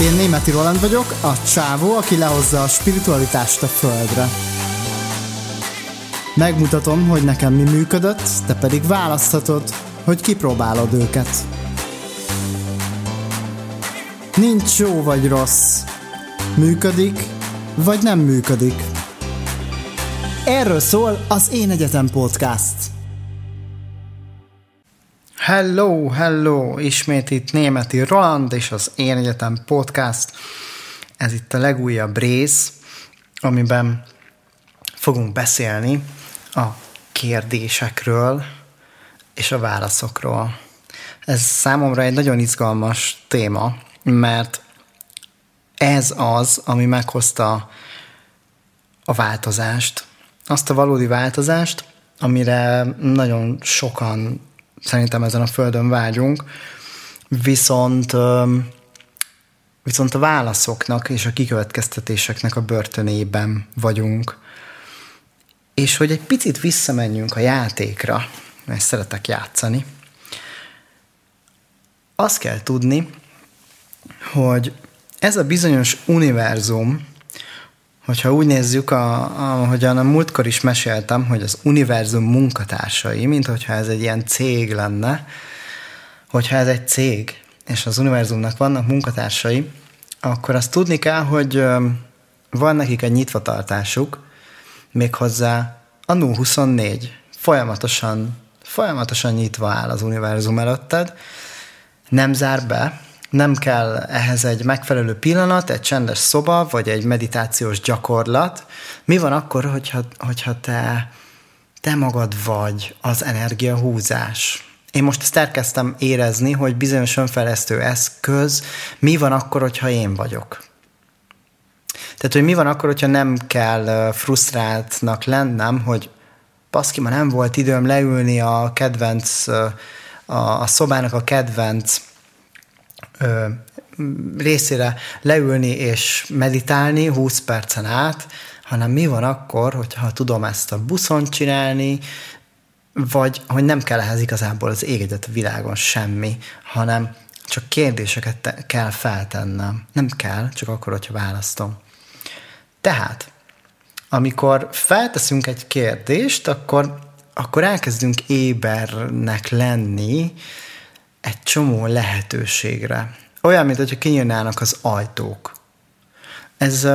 Én Németi Roland vagyok, a csávó, aki lehozza a spiritualitást a földre. Megmutatom, hogy nekem mi működött, te pedig választhatod, hogy kipróbálod őket. Nincs jó vagy rossz. Működik, vagy nem működik. Erről szól az Én Egyetem Podcast. Hello, hello! Ismét itt Németi Roland és az Én Egyetem Podcast. Ez itt a legújabb rész, amiben fogunk beszélni a kérdésekről és a válaszokról. Ez számomra egy nagyon izgalmas téma, mert ez az, ami meghozta a változást. Azt a valódi változást, amire nagyon sokan szerintem ezen a földön vágyunk, viszont viszont a válaszoknak és a kikövetkeztetéseknek a börtönében vagyunk. És hogy egy picit visszamenjünk a játékra, mert szeretek játszani, azt kell tudni, hogy ez a bizonyos univerzum, hogyha úgy nézzük, a, ahogyan a múltkor is meséltem, hogy az univerzum munkatársai, mint hogyha ez egy ilyen cég lenne, hogyha ez egy cég, és az univerzumnak vannak munkatársai, akkor azt tudni kell, hogy van nekik egy nyitvatartásuk, méghozzá a 24 folyamatosan, folyamatosan nyitva áll az univerzum előtted, nem zár be, nem kell ehhez egy megfelelő pillanat, egy csendes szoba, vagy egy meditációs gyakorlat. Mi van akkor, hogyha, hogyha te, te magad vagy az energiahúzás? Én most ezt elkezdtem érezni, hogy bizonyos önfejlesztő eszköz, mi van akkor, hogyha én vagyok? Tehát, hogy mi van akkor, hogyha nem kell frusztráltnak lennem, hogy baszki, ma nem volt időm leülni a kedvenc, a, a szobának a kedvenc részére leülni és meditálni 20 percen át, hanem mi van akkor, hogyha tudom ezt a buszon csinálni, vagy hogy nem kell ehhez igazából az ég a világon semmi, hanem csak kérdéseket te- kell feltennem. Nem kell, csak akkor, hogyha választom. Tehát, amikor felteszünk egy kérdést, akkor, akkor elkezdünk ébernek lenni, egy csomó lehetőségre. Olyan, mint hogyha kinyílnának az ajtók. Ez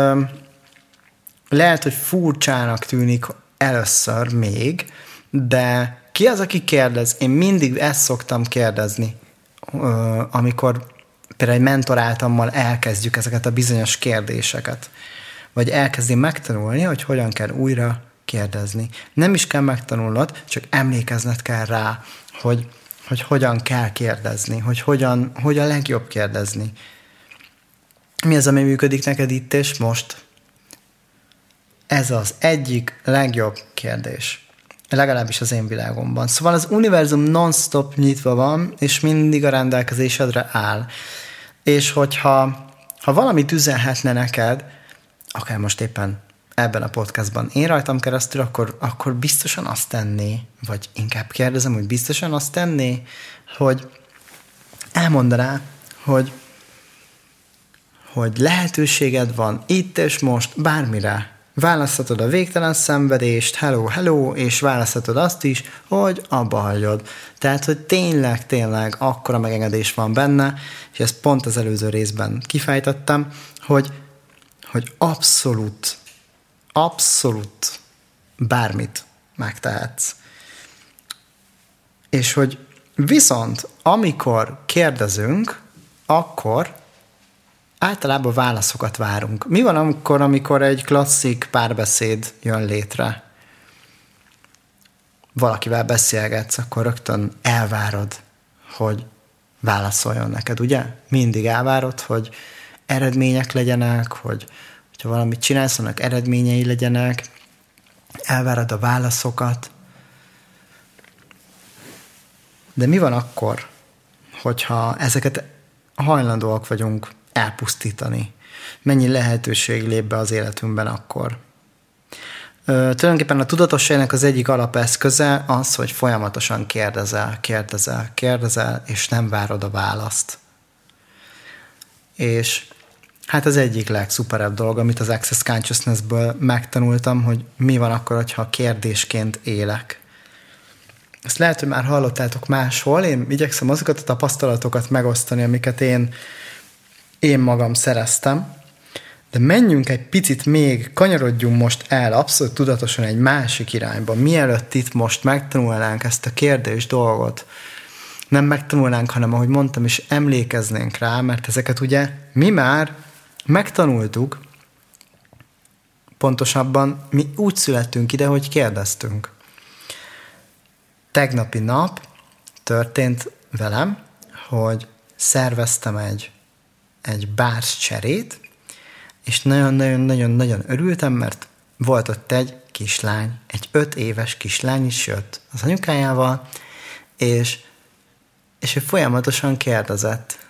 lehet, hogy furcsának tűnik először még, de ki az, aki kérdez? Én mindig ezt szoktam kérdezni, amikor például egy mentoráltammal elkezdjük ezeket a bizonyos kérdéseket. Vagy elkezdi megtanulni, hogy hogyan kell újra kérdezni. Nem is kell megtanulnod, csak emlékezned kell rá, hogy hogy hogyan kell kérdezni, hogy hogyan, hogy a legjobb kérdezni. Mi az, ami működik neked itt és most? Ez az egyik legjobb kérdés. Legalábbis az én világomban. Szóval az univerzum non-stop nyitva van, és mindig a rendelkezésedre áll. És hogyha ha valamit üzenhetne neked, akár most éppen ebben a podcastban én rajtam keresztül, akkor, akkor biztosan azt tenné, vagy inkább kérdezem, hogy biztosan azt tenné, hogy elmondaná, hogy, hogy lehetőséged van itt és most bármire. Választhatod a végtelen szenvedést, hello, hello, és választhatod azt is, hogy abba hagyod. Tehát, hogy tényleg, tényleg akkora megengedés van benne, és ezt pont az előző részben kifejtettem, hogy, hogy abszolút abszolút bármit megtehetsz. És hogy viszont amikor kérdezünk, akkor általában válaszokat várunk. Mi van amikor, amikor egy klasszik párbeszéd jön létre? Valakivel beszélgetsz, akkor rögtön elvárod, hogy válaszoljon neked, ugye? Mindig elvárod, hogy eredmények legyenek, hogy, hogyha valamit csinálsz, annak eredményei legyenek, elvárad a válaszokat. De mi van akkor, hogyha ezeket hajlandóak vagyunk elpusztítani? Mennyi lehetőség lép be az életünkben akkor? Ö, tulajdonképpen a tudatosságnak az egyik alapeszköze az, hogy folyamatosan kérdezel, kérdezel, kérdezel, és nem várod a választ. És Hát az egyik legszuperebb dolog, amit az Access Consciousness-ből megtanultam, hogy mi van akkor, hogyha kérdésként élek. Ezt lehet, hogy már hallottátok máshol, én igyekszem azokat a tapasztalatokat megosztani, amiket én, én magam szereztem, de menjünk egy picit még, kanyarodjunk most el abszolút tudatosan egy másik irányba, mielőtt itt most megtanulnánk ezt a kérdés dolgot, nem megtanulnánk, hanem ahogy mondtam is, emlékeznénk rá, mert ezeket ugye mi már megtanultuk, pontosabban mi úgy születtünk ide, hogy kérdeztünk. Tegnapi nap történt velem, hogy szerveztem egy, egy bárs cserét, és nagyon-nagyon-nagyon-nagyon örültem, mert volt ott egy kislány, egy öt éves kislány is jött az anyukájával, és, és ő folyamatosan kérdezett.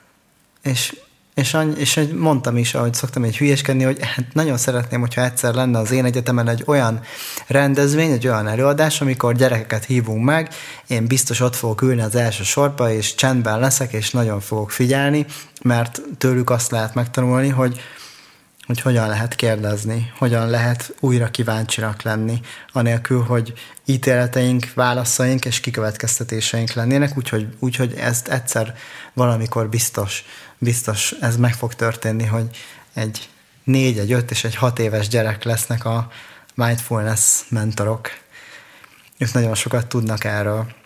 És és, és mondtam is, ahogy szoktam egy hülyeskedni, hogy hát nagyon szeretném, hogyha egyszer lenne az én egyetemen egy olyan rendezvény, egy olyan előadás, amikor gyerekeket hívunk meg, én biztos ott fogok ülni az első sorba, és csendben leszek, és nagyon fogok figyelni, mert tőlük azt lehet megtanulni, hogy hogy hogyan lehet kérdezni, hogyan lehet újra kíváncsinak lenni, anélkül, hogy ítéleteink, válaszaink és kikövetkeztetéseink lennének, úgyhogy, úgyhogy ezt egyszer valamikor biztos, biztos ez meg fog történni, hogy egy négy, egy öt és egy hat éves gyerek lesznek a mindfulness mentorok. Ők nagyon sokat tudnak erről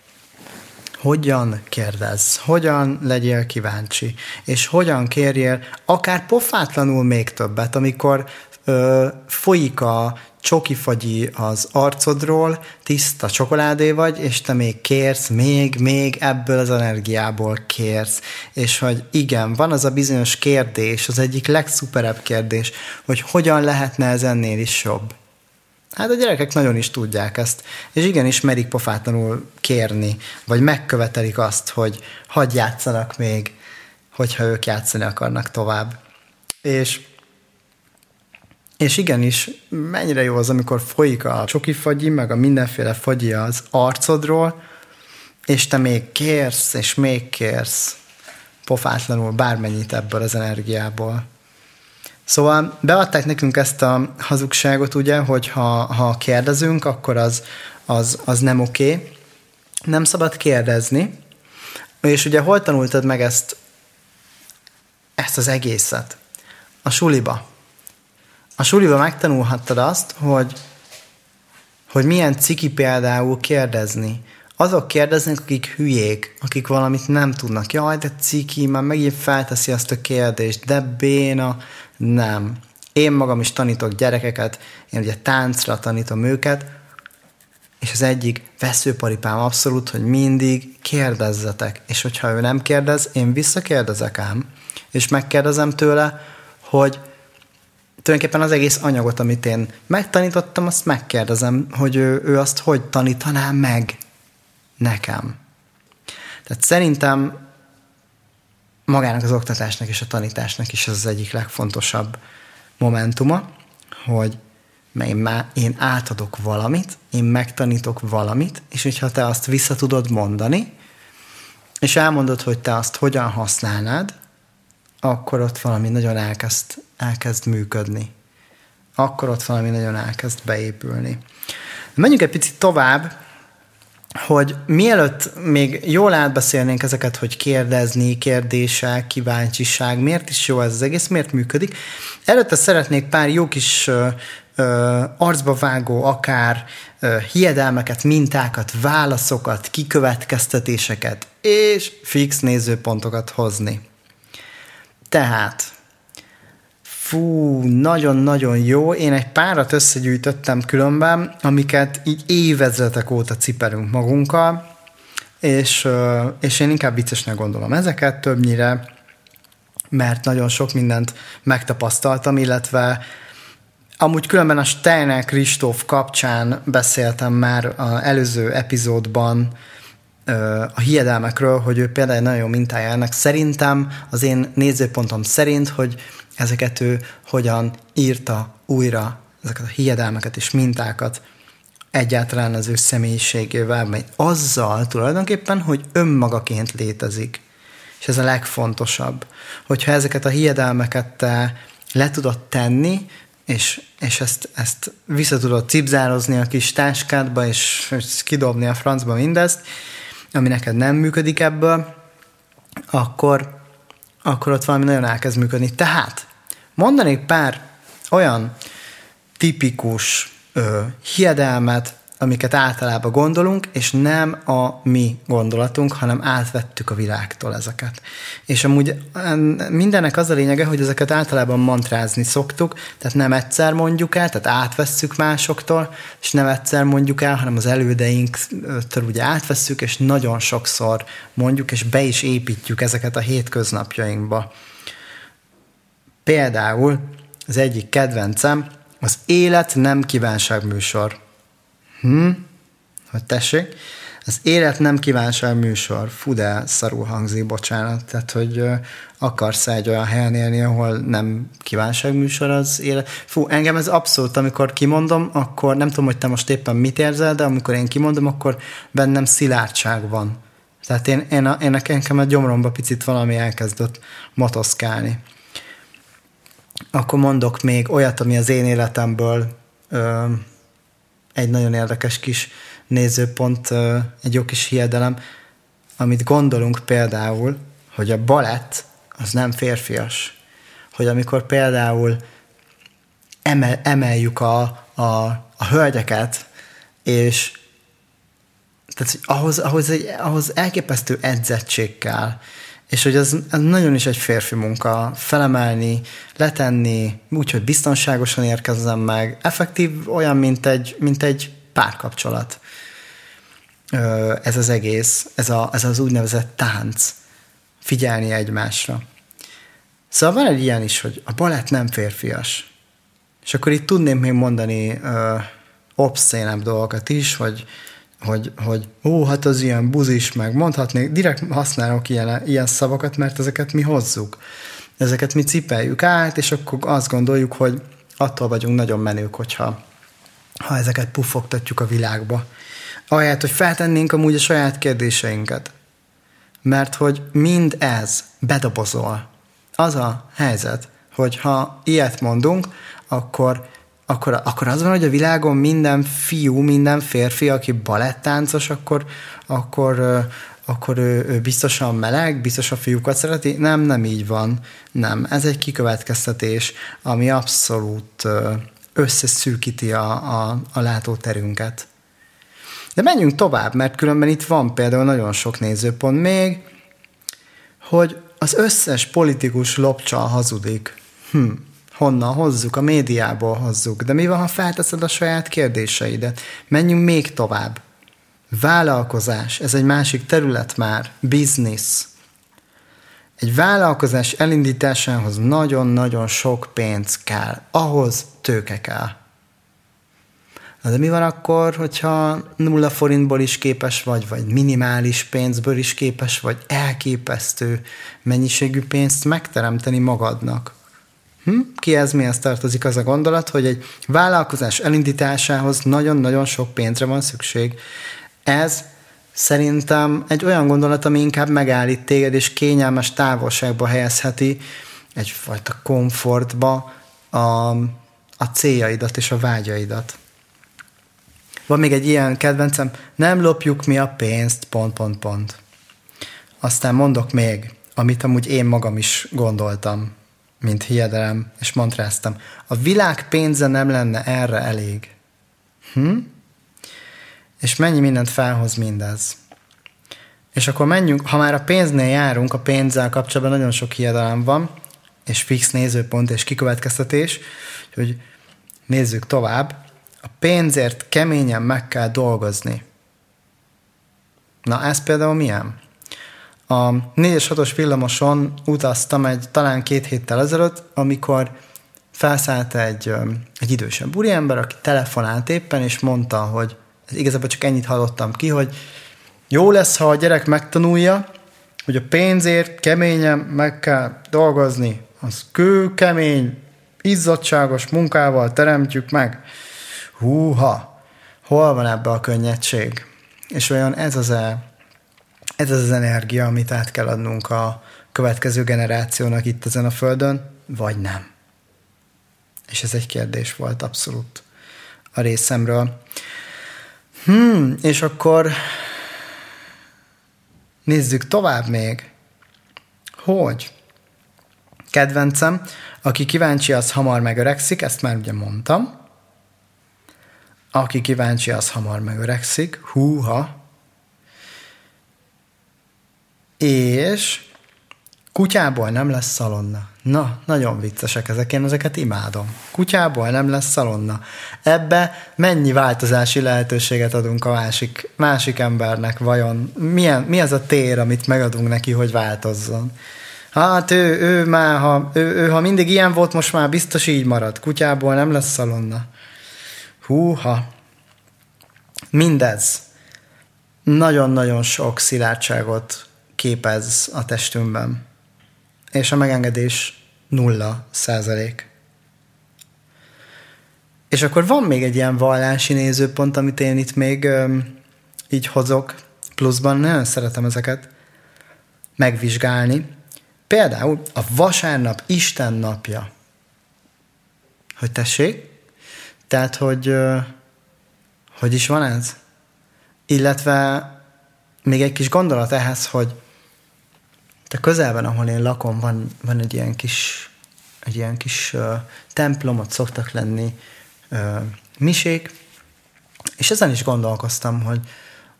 hogyan kérdezz, hogyan legyél kíváncsi, és hogyan kérjél akár pofátlanul még többet, amikor ö, folyik a csokifagyi az arcodról, tiszta csokoládé vagy, és te még kérsz, még, még ebből az energiából kérsz. És hogy igen, van az a bizonyos kérdés, az egyik legszuperebb kérdés, hogy hogyan lehetne ez ennél is jobb. Hát a gyerekek nagyon is tudják ezt, és igenis merik pofátlanul kérni, vagy megkövetelik azt, hogy hagyj játszanak még, hogyha ők játszani akarnak tovább. És, és igenis, mennyire jó az, amikor folyik a csoki fagyi, meg a mindenféle fagyi az arcodról, és te még kérsz, és még kérsz pofátlanul bármennyit ebből az energiából. Szóval beadták nekünk ezt a hazugságot, ugye, hogy ha, ha kérdezünk, akkor az, az, az nem oké. Okay. Nem szabad kérdezni. És ugye hol tanultad meg ezt, ezt az egészet? A suliba. A suliba megtanulhattad azt, hogy, hogy milyen ciki például kérdezni. Azok kérdeznek, akik hülyék, akik valamit nem tudnak. Jaj, de ciki, már megint felteszi azt a kérdést, de béna, nem. Én magam is tanítok gyerekeket, én ugye táncra tanítom őket, és az egyik veszőparipám abszolút, hogy mindig kérdezzetek. És hogyha ő nem kérdez, én visszakérdezek ám, és megkérdezem tőle, hogy tulajdonképpen az egész anyagot, amit én megtanítottam, azt megkérdezem, hogy ő, ő azt hogy tanítaná meg nekem. Tehát szerintem magának az oktatásnak és a tanításnak is ez az egyik legfontosabb momentuma, hogy én, már, én átadok valamit, én megtanítok valamit, és hogyha te azt vissza tudod mondani, és elmondod, hogy te azt hogyan használnád, akkor ott valami nagyon elkezd, elkezd működni. Akkor ott valami nagyon elkezd beépülni. Menjünk egy picit tovább, hogy mielőtt még jól átbeszélnénk ezeket, hogy kérdezni, kérdések, kíváncsiság, miért is jó ez az egész, miért működik, előtte szeretnék pár jó kis ö, ö, arcba vágó, akár ö, hiedelmeket, mintákat, válaszokat, kikövetkeztetéseket és fix nézőpontokat hozni. Tehát Fú, nagyon-nagyon jó. Én egy párat összegyűjtöttem különben, amiket így évezretek óta ciperünk magunkkal, és, és én inkább viccesnek gondolom ezeket többnyire, mert nagyon sok mindent megtapasztaltam, illetve amúgy különben a Steiner Kristóf kapcsán beszéltem már az előző epizódban a hiedelmekről, hogy ő például egy nagyon mintája ennek. Szerintem az én nézőpontom szerint, hogy ezeket ő hogyan írta újra, ezeket a hiedelmeket és mintákat egyáltalán az ő személyiségével, mert azzal tulajdonképpen, hogy önmagaként létezik. És ez a legfontosabb, hogyha ezeket a hiedelmeket te le tudod tenni, és, és ezt, ezt vissza tudod cipzározni a kis táskádba, és, és kidobni a francba mindezt, ami neked nem működik ebből, akkor, akkor ott valami nagyon elkezd működni. Tehát mondanék pár olyan tipikus ö, hiedelmet, amiket általában gondolunk, és nem a mi gondolatunk, hanem átvettük a világtól ezeket. És amúgy mindennek az a lényege, hogy ezeket általában mantrázni szoktuk, tehát nem egyszer mondjuk el, tehát átvesszük másoktól, és nem egyszer mondjuk el, hanem az elődeinktől ugye átvesszük, és nagyon sokszor mondjuk, és be is építjük ezeket a hétköznapjainkba. Például az egyik kedvencem, az élet nem kívánságműsor. Hm? Hogy tessék? Az élet nem kívánság műsor. Fú, de szarul hangzik, bocsánat. Tehát, hogy akarsz egy olyan helyen élni, ahol nem kívánság műsor az élet. Fú, engem ez abszolút, amikor kimondom, akkor nem tudom, hogy te most éppen mit érzel, de amikor én kimondom, akkor bennem szilárdság van. Tehát én, én, a, én nekem a gyomromba picit valami elkezdett motoszkálni. Akkor mondok még olyat, ami az én életemből ö, egy nagyon érdekes kis nézőpont, egy jó kis hiedelem, amit gondolunk például, hogy a balett az nem férfias. Hogy amikor például emel, emeljük a, a, a hölgyeket, és tehát ahhoz, ahhoz, egy, ahhoz elképesztő edzettség kell, és hogy az, az nagyon is egy férfi munka, felemelni, letenni, úgyhogy biztonságosan érkezzem meg. Effektív olyan, mint egy, mint egy párkapcsolat. Ez az egész, ez, a, ez az úgynevezett tánc. Figyelni egymásra. Szóval van egy ilyen is, hogy a balett nem férfias. És akkor itt tudném még mondani ö, obszénebb dolgokat is, hogy hogy, hogy ó, hát az ilyen buzis, meg mondhatnék, direkt használok ilyen, ilyen szavakat, mert ezeket mi hozzuk. Ezeket mi cipeljük át, és akkor azt gondoljuk, hogy attól vagyunk nagyon menők, hogyha ha ezeket puffogtatjuk a világba. Ahelyett, hogy feltennénk amúgy a saját kérdéseinket. Mert hogy mind ez bedobozol. Az a helyzet, hogy ha ilyet mondunk, akkor akkor, akkor az van, hogy a világon minden fiú, minden férfi, aki balettáncos, akkor, akkor, akkor ő, ő biztosan meleg, biztosan fiúkat szereti. Nem, nem így van. Nem. Ez egy kikövetkeztetés, ami abszolút összeszűkíti a, a, a látóterünket. De menjünk tovább, mert különben itt van például nagyon sok nézőpont még, hogy az összes politikus lopcsal hazudik. Hm honnan hozzuk, a médiából hozzuk. De mi van, ha felteszed a saját kérdéseidet? Menjünk még tovább. Vállalkozás, ez egy másik terület már, business. Egy vállalkozás elindításához nagyon-nagyon sok pénz kell, ahhoz tőke kell. Na de mi van akkor, hogyha nulla forintból is képes vagy, vagy minimális pénzből is képes vagy elképesztő mennyiségű pénzt megteremteni magadnak? Hm? Kihez mihez tartozik az a gondolat, hogy egy vállalkozás elindításához nagyon-nagyon sok pénzre van szükség. Ez szerintem egy olyan gondolat, ami inkább megállít téged, és kényelmes távolságba helyezheti egyfajta komfortba a, a céljaidat és a vágyaidat. Van még egy ilyen kedvencem, nem lopjuk mi a pénzt, pont, pont, pont. Aztán mondok még, amit amúgy én magam is gondoltam mint hiedelem, és mantráztam. A világ pénze nem lenne erre elég. Hm? És mennyi mindent felhoz mindez. És akkor menjünk, ha már a pénznél járunk, a pénzzel kapcsolatban nagyon sok hiedelem van, és fix nézőpont és kikövetkeztetés, hogy nézzük tovább. A pénzért keményen meg kell dolgozni. Na, ez például milyen? A 4-es 6-os villamoson utaztam egy talán két héttel ezelőtt, amikor felszállt egy, egy idősebb úriember, aki telefonált éppen, és mondta, hogy igazából csak ennyit hallottam ki, hogy jó lesz, ha a gyerek megtanulja, hogy a pénzért keményen meg kell dolgozni. Az kő, kemény, izzadságos munkával teremtjük meg. Húha, hol van ebbe a könnyedség? És olyan ez az -e ez az az energia, amit át kell adnunk a következő generációnak itt ezen a földön, vagy nem. És ez egy kérdés volt abszolút a részemről. Hmm, és akkor nézzük tovább még. Hogy? Kedvencem, aki kíváncsi, az hamar megöregszik, ezt már ugye mondtam. Aki kíváncsi, az hamar megöregszik. Húha. És kutyából nem lesz szalonna. Na, nagyon viccesek ezek, én ezeket imádom. Kutyából nem lesz szalonna. Ebbe mennyi változási lehetőséget adunk a másik, másik embernek, vajon? Milyen, mi az a tér, amit megadunk neki, hogy változzon? Hát ő, ő már, ha, ő, ő, ha mindig ilyen volt, most már biztos így marad. Kutyából nem lesz szalonna. Húha. Mindez nagyon-nagyon sok szilárdságot képez a testünkben. És a megengedés nulla százalék. És akkor van még egy ilyen vallási nézőpont, amit én itt még öm, így hozok pluszban, nagyon szeretem ezeket megvizsgálni. Például a vasárnap Isten napja. Hogy tessék? Tehát, hogy hogy is van ez? Illetve még egy kis gondolat ehhez, hogy te közelben, ahol én lakom, van, van egy ilyen kis, egy ilyen kis uh, templom, ott szoktak lenni uh, misék, és ezen is gondolkoztam, hogy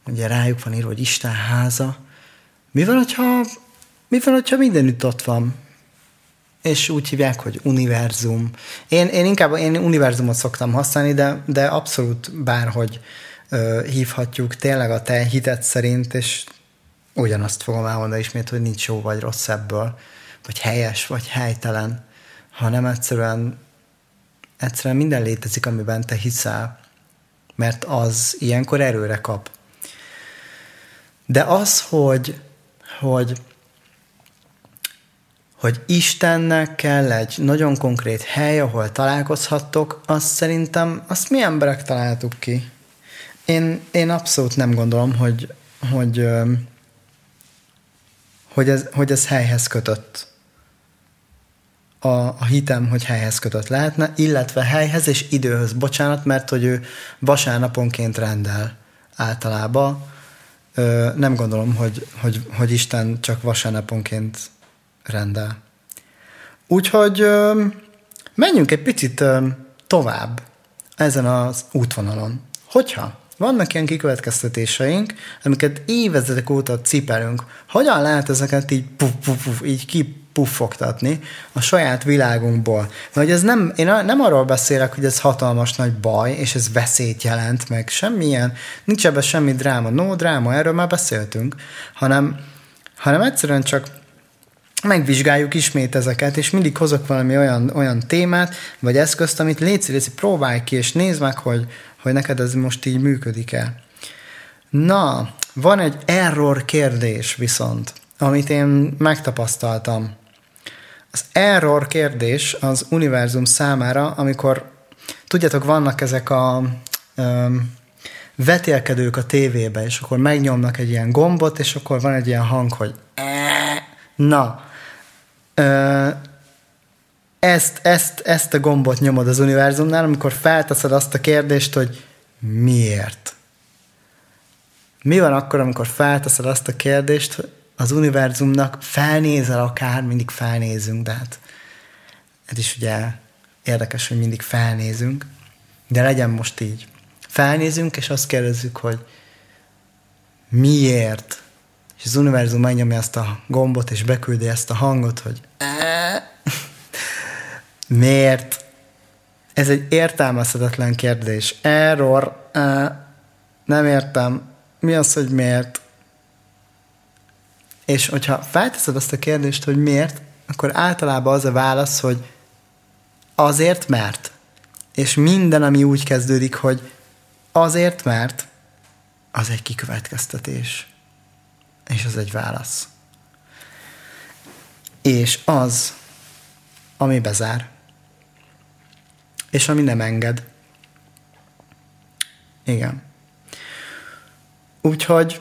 ugye rájuk van írva, hogy Isten háza. Mi van, hogyha, mi van, hogyha mindenütt ott van? És úgy hívják, hogy univerzum. Én, én inkább én univerzumot szoktam használni, de, de abszolút bárhogy ö, hívhatjuk tényleg a te hitet szerint, és ugyanazt fogom elmondani ismét, hogy nincs jó vagy rossz ebből, vagy helyes, vagy helytelen, hanem egyszerűen, egyszerűen minden létezik, amiben te hiszel, mert az ilyenkor erőre kap. De az, hogy, hogy, hogy Istennek kell egy nagyon konkrét hely, ahol találkozhattok, azt szerintem, azt mi emberek találtuk ki. Én, én abszolút nem gondolom, hogy, hogy, hogy ez, hogy ez helyhez kötött. A, a hitem, hogy helyhez kötött lehetne, illetve helyhez és időhöz, bocsánat, mert hogy ő vasárnaponként rendel általában. Ö, nem gondolom, hogy, hogy, hogy Isten csak vasárnaponként rendel. Úgyhogy ö, menjünk egy picit ö, tovább ezen az útvonalon. Hogyha vannak ilyen kikövetkeztetéseink, amiket évezredek óta cipelünk. Hogyan lehet ezeket így, puf, puf, puf, így kipuffogtatni a saját világunkból? Na, hogy ez nem, én nem arról beszélek, hogy ez hatalmas nagy baj, és ez veszélyt jelent, meg semmilyen, nincs ebben semmi dráma. No dráma, erről már beszéltünk, hanem, hanem egyszerűen csak megvizsgáljuk ismét ezeket, és mindig hozok valami olyan, olyan témát, vagy eszközt, amit légy légy, próbálj ki, és nézd meg, hogy, hogy neked ez most így működik-e. Na, van egy error kérdés viszont, amit én megtapasztaltam. Az error kérdés az univerzum számára, amikor, tudjátok, vannak ezek a um, vetélkedők a tévébe, és akkor megnyomnak egy ilyen gombot, és akkor van egy ilyen hang, hogy na, ezt, ezt, ezt a gombot nyomod az univerzumnál, amikor felteszed azt a kérdést, hogy miért? Mi van akkor, amikor felteszed azt a kérdést, az univerzumnak felnézel akár, mindig felnézünk, de hát ez is ugye érdekes, hogy mindig felnézünk, de legyen most így. Felnézünk, és azt kérdezzük, hogy miért? És az univerzum megnyomja azt a gombot, és beküldi ezt a hangot, hogy Miért? Ez egy értelmezhetetlen kérdés. Error. Nem értem. Mi az, hogy miért? És hogyha felteszed azt a kérdést, hogy miért, akkor általában az a válasz, hogy azért, mert. És minden, ami úgy kezdődik, hogy azért, mert, az egy kikövetkeztetés. És az egy válasz. És az, ami bezár és ami nem enged. Igen. Úgyhogy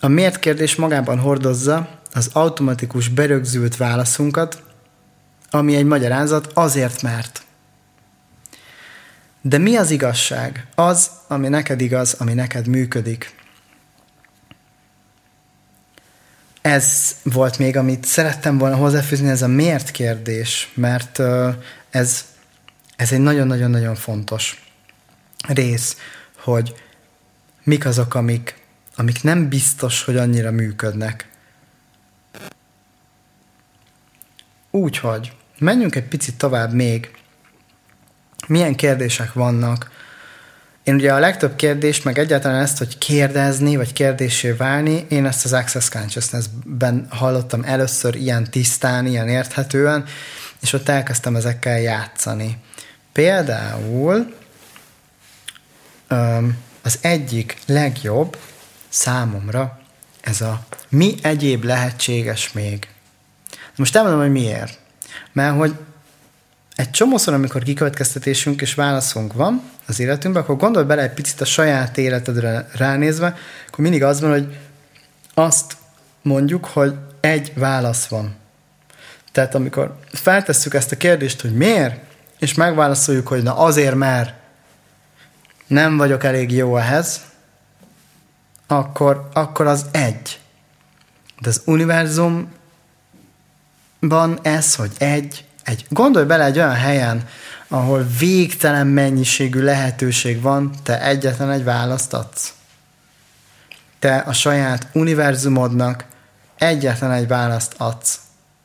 a miért kérdés magában hordozza az automatikus berögzült válaszunkat, ami egy magyarázat, azért mert. De mi az igazság? Az, ami neked igaz, ami neked működik. Ez volt még, amit szerettem volna hozzáfűzni, ez a miért kérdés, mert ez, ez egy nagyon-nagyon-nagyon fontos rész, hogy mik azok, amik, amik nem biztos, hogy annyira működnek. Úgyhogy menjünk egy picit tovább még. Milyen kérdések vannak? Én ugye a legtöbb kérdést, meg egyáltalán ezt, hogy kérdezni, vagy kérdésé válni, én ezt az Access Consciousness-ben hallottam először ilyen tisztán, ilyen érthetően, és ott elkezdtem ezekkel játszani. Például az egyik legjobb számomra ez a mi egyéb lehetséges még. Most elmondom, hogy miért. Mert hogy egy csomószor, amikor kikövetkeztetésünk és válaszunk van az életünkben, akkor gondolj bele egy picit a saját életedre ránézve, akkor mindig az van, hogy azt mondjuk, hogy egy válasz van. Tehát amikor feltesszük ezt a kérdést, hogy miért, és megválaszoljuk, hogy na azért, mert nem vagyok elég jó ehhez, akkor, akkor az egy. De az univerzumban ez, hogy egy, egy. Gondolj bele egy olyan helyen, ahol végtelen mennyiségű lehetőség van, te egyetlen egy választ adsz. Te a saját univerzumodnak egyetlen egy választ adsz.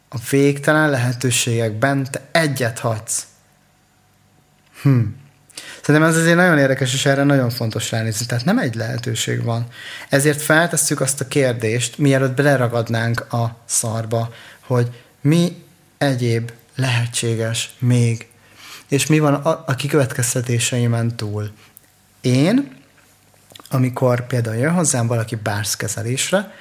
A végtelen lehetőségekben te egyet hagysz. Hm. Szerintem ez azért nagyon érdekes, és erre nagyon fontos ránézni. Tehát nem egy lehetőség van. Ezért feltesszük azt a kérdést, mielőtt beleragadnánk a szarba, hogy mi egyéb lehetséges még, és mi van a, a kikövetkeztetéseimen túl. Én, amikor például jön hozzám valaki bárszkezelésre,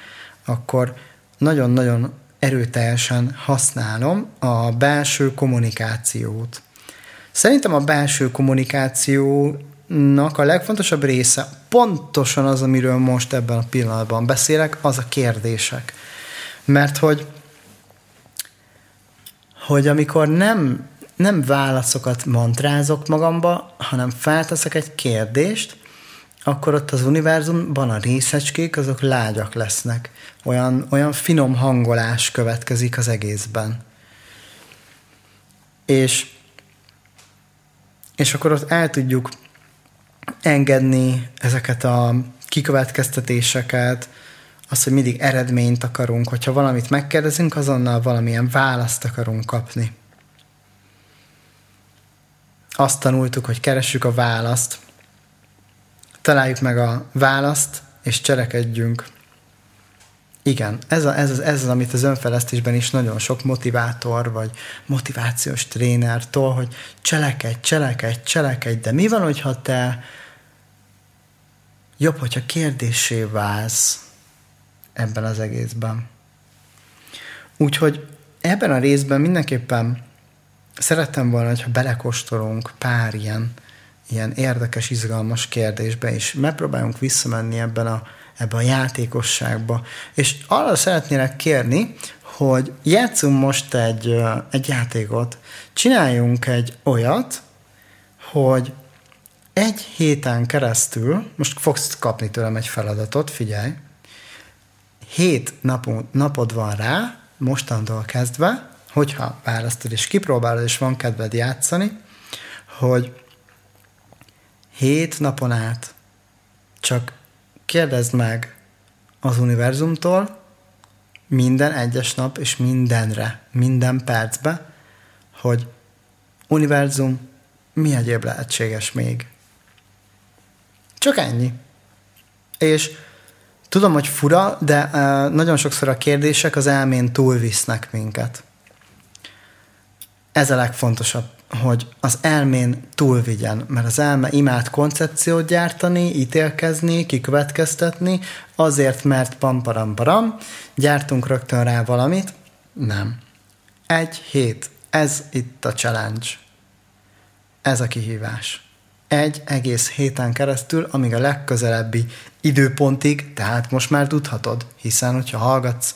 akkor nagyon-nagyon erőteljesen használom a belső kommunikációt. Szerintem a belső kommunikációnak a legfontosabb része pontosan az, amiről most ebben a pillanatban beszélek, az a kérdések. Mert hogy, hogy amikor nem, nem válaszokat mantrázok magamba, hanem felteszek egy kérdést, akkor ott az univerzumban a részecskék azok lágyak lesznek. Olyan, olyan finom hangolás következik az egészben. És és akkor ott el tudjuk engedni ezeket a kikövetkeztetéseket, azt, hogy mindig eredményt akarunk, hogyha valamit megkérdezünk, azonnal valamilyen választ akarunk kapni. Azt tanultuk, hogy keressük a választ, találjuk meg a választ, és cselekedjünk. Igen, ez, a, ez, az, ez az, amit az önfejlesztésben is nagyon sok motivátor, vagy motivációs tréner tol, hogy cselekedj, cselekedj, cselekedj, de mi van, hogyha te jobb, hogyha kérdésé válsz ebben az egészben. Úgyhogy ebben a részben mindenképpen szerettem volna, hogyha belekóstolunk pár ilyen, ilyen érdekes, izgalmas kérdésbe, és megpróbáljunk visszamenni ebben a ebbe a játékosságba. És arra szeretnélek kérni, hogy játszunk most egy, egy játékot. Csináljunk egy olyat, hogy egy héten keresztül, most fogsz kapni tőlem egy feladatot, figyelj, hét napod, napod van rá, mostantól kezdve, hogyha választod és kipróbálod, és van kedved játszani, hogy hét napon át csak kérdezd meg az univerzumtól minden egyes nap és mindenre, minden percbe, hogy univerzum, mi egyéb lehetséges még. Csak ennyi. És tudom, hogy fura, de nagyon sokszor a kérdések az elmén túlvisznek minket. Ez a legfontosabb hogy az elmén túlvigyen, mert az elme imád koncepciót gyártani, ítélkezni, kikövetkeztetni, azért, mert pam-param-param, gyártunk rögtön rá valamit. Nem. Egy hét. Ez itt a challenge. Ez a kihívás. Egy egész héten keresztül, amíg a legközelebbi időpontig, tehát most már tudhatod, hiszen hogyha hallgatsz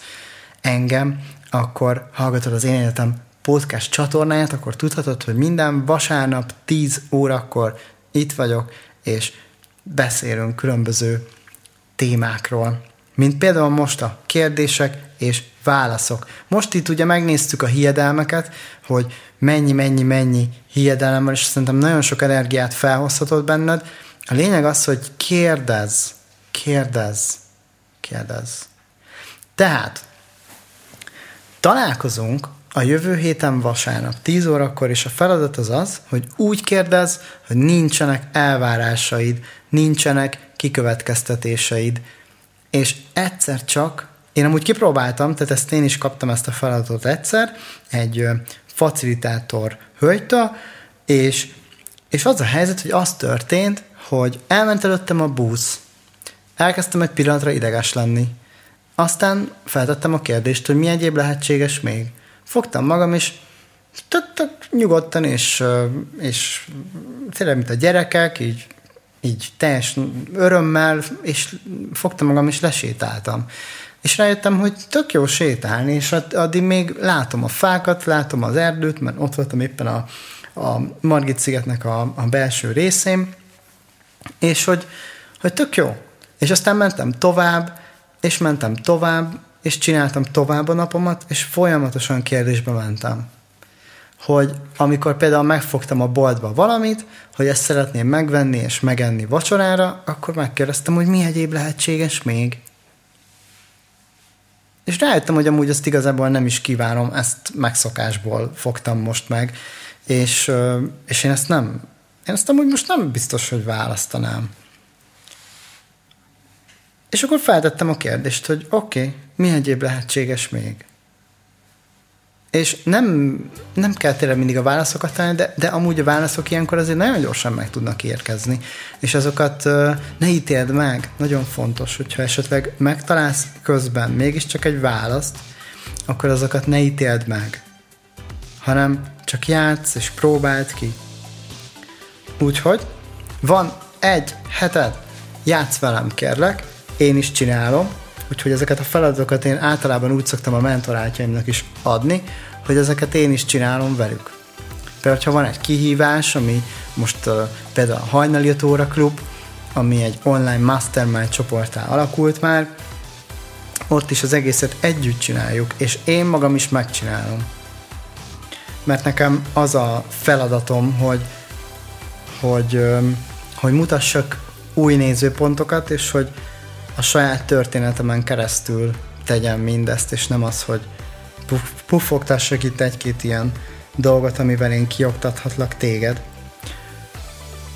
engem, akkor hallgatod az én életem podcast csatornáját, akkor tudhatod, hogy minden vasárnap 10 órakor itt vagyok, és beszélünk különböző témákról, mint például most a kérdések és válaszok. Most itt ugye megnéztük a hiedelmeket, hogy mennyi, mennyi, mennyi hiedelem van, és szerintem nagyon sok energiát felhozhatod benned. A lényeg az, hogy kérdez, kérdez, kérdez. Tehát találkozunk a jövő héten vasárnap 10 órakor, és a feladat az az, hogy úgy kérdez, hogy nincsenek elvárásaid, nincsenek kikövetkeztetéseid, és egyszer csak, én amúgy kipróbáltam, tehát ezt én is kaptam ezt a feladatot egyszer, egy facilitátor hölgytől, és, és az a helyzet, hogy az történt, hogy elment előttem a busz, elkezdtem egy pillanatra ideges lenni, aztán feltettem a kérdést, hogy mi egyéb lehetséges még. Fogtam magam, és nyugodtan, és, és tényleg, mint a gyerekek, így, így teljes örömmel, és fogtam magam, és lesétáltam. És rájöttem, hogy tök jó sétálni, és addig még látom a fákat, látom az erdőt, mert ott voltam éppen a, a Margit szigetnek a, a belső részén, és hogy, hogy tök jó. És aztán mentem tovább, és mentem tovább, és csináltam tovább a napomat, és folyamatosan kérdésbe mentem. Hogy amikor például megfogtam a boltba valamit, hogy ezt szeretném megvenni és megenni vacsorára, akkor megkérdeztem, hogy mi egyéb lehetséges még. És rájöttem, hogy amúgy azt igazából nem is kívánom, ezt megszokásból fogtam most meg, és, és én ezt nem, én ezt amúgy most nem biztos, hogy választanám. És akkor feltettem a kérdést, hogy oké, okay, mi egyéb lehetséges még? És nem, nem kell tényleg mindig a válaszokat találni, de, de amúgy a válaszok ilyenkor azért nagyon gyorsan meg tudnak érkezni. És azokat uh, ne ítéld meg, nagyon fontos, hogyha esetleg megtalálsz közben mégiscsak egy választ, akkor azokat ne ítéld meg, hanem csak játsz és próbáld ki. Úgyhogy van egy heted, játsz velem kérlek, én is csinálom, úgyhogy ezeket a feladatokat én általában úgy szoktam a mentorátjaimnak is adni, hogy ezeket én is csinálom velük. Például, ha van egy kihívás, ami most uh, például a Hajnali Óra Klub, ami egy online mastermind csoportá alakult már, ott is az egészet együtt csináljuk, és én magam is megcsinálom. Mert nekem az a feladatom, hogy, hogy, hogy mutassak új nézőpontokat, és hogy a saját történetemen keresztül tegyem mindezt, és nem az, hogy puffogtassak itt egy-két ilyen dolgot, amivel én kioktathatlak téged.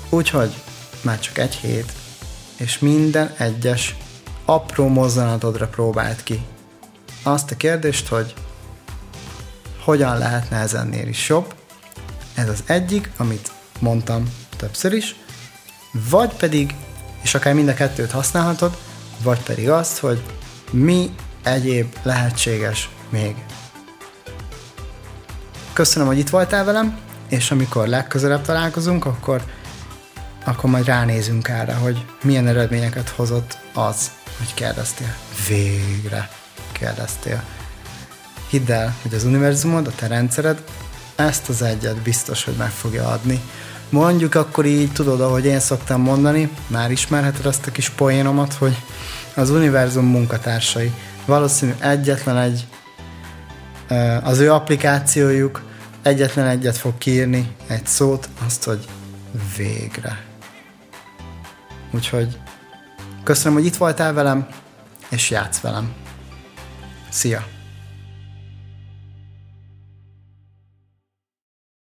Úgyhogy már csak egy hét, és minden egyes apró mozzanatodra próbált ki. Azt a kérdést, hogy hogyan lehetne ez ennél is jobb. Ez az egyik, amit mondtam többször is, vagy pedig, és akár mind a kettőt használhatod, vagy pedig azt, hogy mi egyéb lehetséges még. Köszönöm, hogy itt voltál velem, és amikor legközelebb találkozunk, akkor, akkor majd ránézünk erre, hogy milyen eredményeket hozott az, hogy kérdeztél. Végre kérdeztél. Hidd el, hogy az univerzumod, a te rendszered ezt az egyet biztos, hogy meg fogja adni. Mondjuk akkor így, tudod, ahogy én szoktam mondani, már ismerheted azt a kis poénomat, hogy az univerzum munkatársai. Valószínű egyetlen egy az ő applikációjuk egyetlen egyet fog kiírni, egy szót, azt, hogy végre. Úgyhogy köszönöm, hogy itt voltál velem, és játsz velem. Szia!